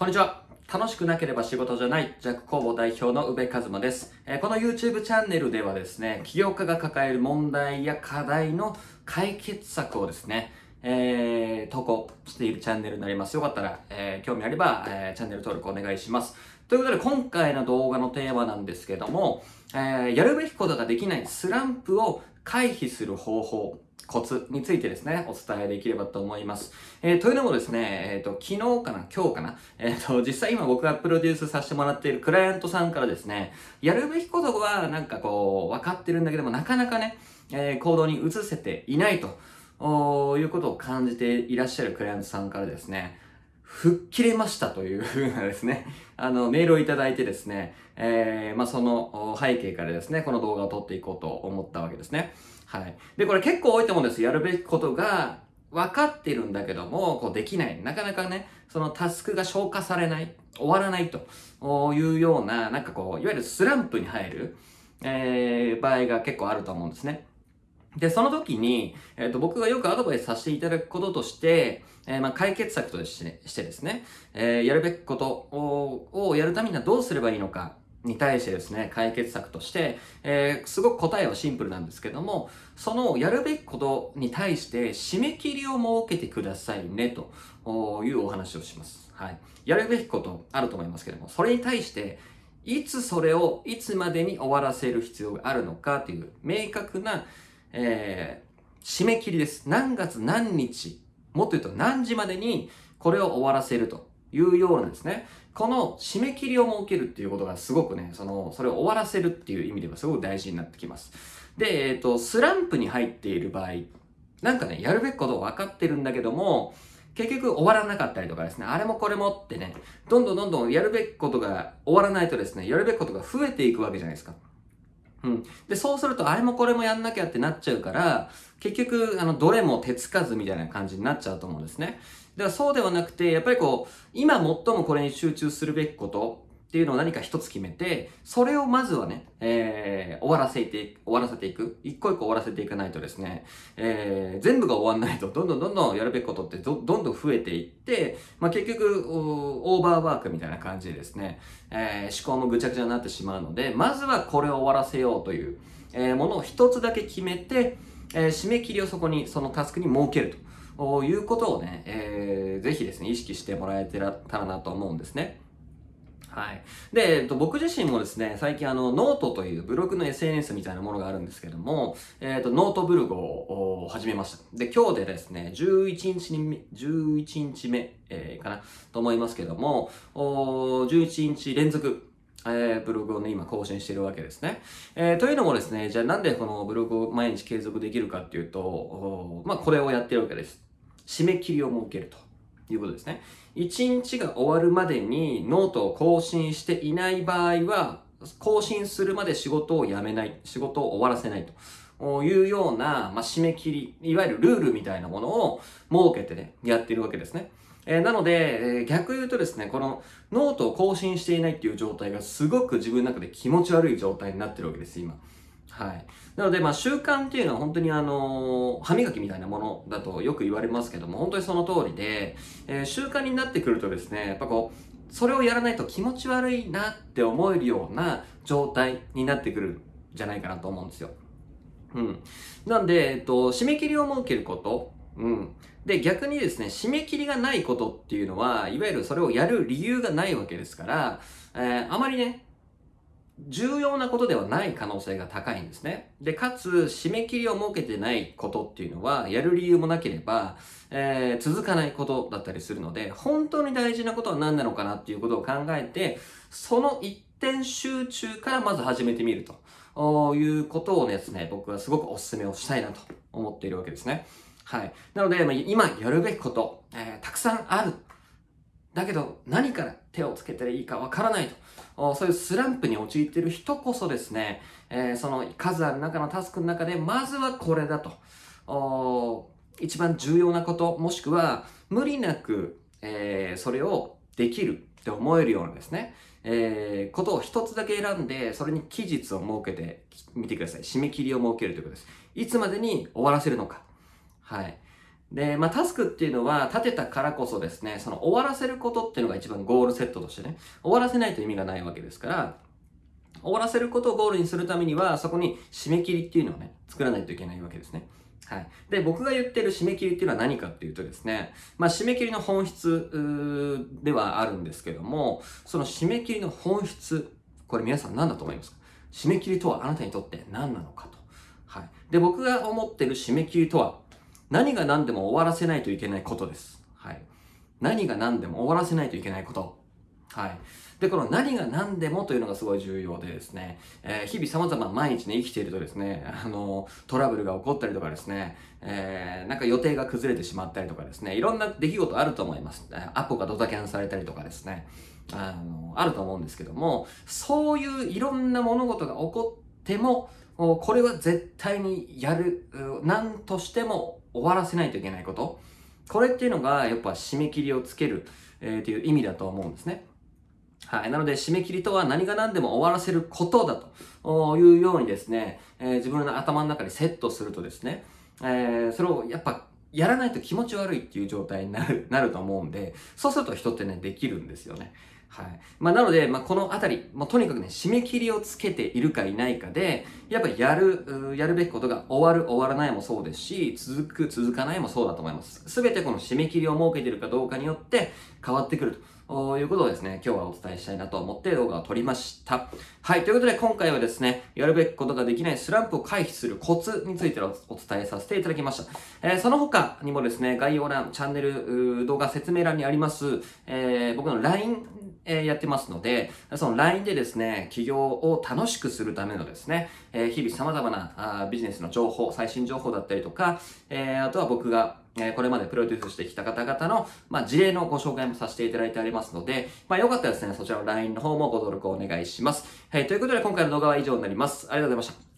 こんにちは。楽しくなければ仕事じゃない弱工房代表の宇部和馬です、え、この YouTube チャンネルではですね、起業家が抱える問題や課題の解決策をですね、えー、投稿しているチャンネルになります。よかったら、えー、興味あれば、えー、チャンネル登録お願いします。ということで、今回の動画のテーマなんですけども、え、やるべきことができないスランプを回避する方法コツについてですね、お伝えできればと思います。えー、というのもですね、えっ、ー、と、昨日かな今日かなえっ、ー、と、実際今僕がプロデュースさせてもらっているクライアントさんからですね、やるべきことはなんかこう、分かってるんだけども、なかなかね、え行動に移せていないと、おいうことを感じていらっしゃるクライアントさんからですね、吹っ切れましたというふうなですね、あの、メールをいただいてですね、えー、まあ、その背景からですね、この動画を撮っていこうと思ったわけですね。はい。で、これ結構多いと思うんです。やるべきことが分かってるんだけども、こうできない。なかなかね、そのタスクが消化されない、終わらないというような、なんかこう、いわゆるスランプに入る、えー、場合が結構あると思うんですね。で、その時に、えっ、ー、と、僕がよくアドバイスさせていただくこととして、えー、まあ、解決策としてしてですね、えー、やるべきことををやるためにはどうすればいいのか、に対してですね、解決策として、えー、すごく答えはシンプルなんですけども、そのやるべきことに対して締め切りを設けてくださいね、というお話をします。はい。やるべきことあると思いますけども、それに対して、いつそれをいつまでに終わらせる必要があるのかという明確なえー、締め切りです。何月何日、もっと言うと何時までにこれを終わらせるというようなですね、この締め切りを設けるっていうことがすごくね、その、それを終わらせるっていう意味ではすごく大事になってきます。で、えっ、ー、と、スランプに入っている場合、なんかね、やるべきことを分かってるんだけども、結局終わらなかったりとかですね、あれもこれもってね、どんどんどんどんやるべきことが終わらないとですね、やるべきことが増えていくわけじゃないですか。うん。で、そうすると、あれもこれもやんなきゃってなっちゃうから、結局、あの、どれも手つかずみたいな感じになっちゃうと思うんですね。だからそうではなくて、やっぱりこう、今最もこれに集中するべきこと、っていうのを何か一つ決めて、それをまずはね、えー、終わらせて、終わらせていく。一個一個終わらせていかないとですね、えー、全部が終わんないと、どんどんどんどんやるべきことってどどんどん増えていって、まあ、結局、オーバーワークみたいな感じでですね、えー、思考もぐちゃぐちゃになってしまうので、まずはこれを終わらせようという、え、ものを一つだけ決めて、えー、締め切りをそこに、そのタスクに設けるということをね、えー、ぜひですね、意識してもらえてたらなと思うんですね。はい。で、えっと、僕自身もですね、最近あの、ノートというブログの SNS みたいなものがあるんですけども、えっと、ノートブログを始めました。で、今日でですね、11日に、11日目、えー、かな、と思いますけども、お11日連続、えー、ブログをね、今更新してるわけですね。えー、というのもですね、じゃあなんでこのブログを毎日継続できるかっていうと、まあ、これをやってるわけです。締め切りを設けると。いうことですね。一日が終わるまでにノートを更新していない場合は、更新するまで仕事を辞めない、仕事を終わらせないというような、まあ、締め切り、いわゆるルールみたいなものを設けてね、やってるわけですね。えー、なので、えー、逆言うとですね、このノートを更新していないっていう状態がすごく自分の中で気持ち悪い状態になってるわけです、今。はい。なので、まあ、習慣っていうのは本当にあの、歯磨きみたいなものだとよく言われますけども、本当にその通りで、えー、習慣になってくるとですね、やっぱこう、それをやらないと気持ち悪いなって思えるような状態になってくるんじゃないかなと思うんですよ。うん。なんで、えっと、締め切りを設けること、うん。で、逆にですね、締め切りがないことっていうのは、いわゆるそれをやる理由がないわけですから、えー、あまりね、重要なことではない可能性が高いんですね。で、かつ、締め切りを設けてないことっていうのは、やる理由もなければ、えー、続かないことだったりするので、本当に大事なことは何なのかなっていうことを考えて、その一点集中からまず始めてみるということをですね、僕はすごくお勧めをしたいなと思っているわけですね。はい。なので、まあ、今やるべきこと、えー、たくさんある。だけど、何から手をつけたらいいかわからないと。そういうスランプに陥っている人こそですね、えー、その数ある中のタスクの中で、まずはこれだと。一番重要なこと、もしくは無理なく、えー、それをできるって思えるようなですね、えー、ことを一つだけ選んで、それに期日を設けてみてください。締め切りを設けるということです。いつまでに終わらせるのか。はい。で、まあ、タスクっていうのは立てたからこそですね、その終わらせることっていうのが一番ゴールセットとしてね、終わらせないと意味がないわけですから、終わらせることをゴールにするためには、そこに締め切りっていうのをね、作らないといけないわけですね。はい。で、僕が言ってる締め切りっていうのは何かっていうとですね、まあ、締め切りの本質ではあるんですけども、その締め切りの本質、これ皆さん何だと思いますか？締め切りとはあなたにとって何なのかと。はい。で、僕が思ってる締め切りとは、何が何でも終わらせないといけないことです。はい。何が何でも終わらせないといけないこと。はい。で、この何が何でもというのがすごい重要でですね、えー、日々様々毎日ね、生きているとですね、あの、トラブルが起こったりとかですね、えー、なんか予定が崩れてしまったりとかですね、いろんな出来事あると思います。アポがドタキャンされたりとかですね、あの、あると思うんですけども、そういういろんな物事が起こっても、これは絶対にやる、何としても終わらせないといけないこと。これっていうのが、やっぱ締め切りをつける、えー、っていう意味だと思うんですね。はい。なので、締め切りとは何が何でも終わらせることだというようにですね、えー、自分の頭の中にセットするとですね、えー、それをやっぱやらないと気持ち悪いっていう状態になる、なると思うんで、そうすると人ってね、できるんですよね。はい。まあ、なので、まあ、このあたり、もうとにかくね、締め切りをつけているかいないかで、やっぱやる、やるべきことが終わる、終わらないもそうですし、続く、続かないもそうだと思います。すべてこの締め切りを設けているかどうかによって変わってくると。いうことをですね、今日はお伝えしたいなと思って動画を撮りました。はい、ということで今回はですね、やるべきことができないスランプを回避するコツについてお伝えさせていただきました。えー、その他にもですね、概要欄、チャンネル、動画説明欄にあります、えー、僕の LINE えやってますので、その LINE でですね、企業を楽しくするためのですね、え、日々様々なあビジネスの情報、最新情報だったりとか、え、あとは僕がえこれまでプロデュースしてきた方々の、ま、事例のご紹介もさせていただいておりますので、まあ、よかったらですね、そちらの LINE の方もご登録をお願いします。はい、ということで今回の動画は以上になります。ありがとうございました。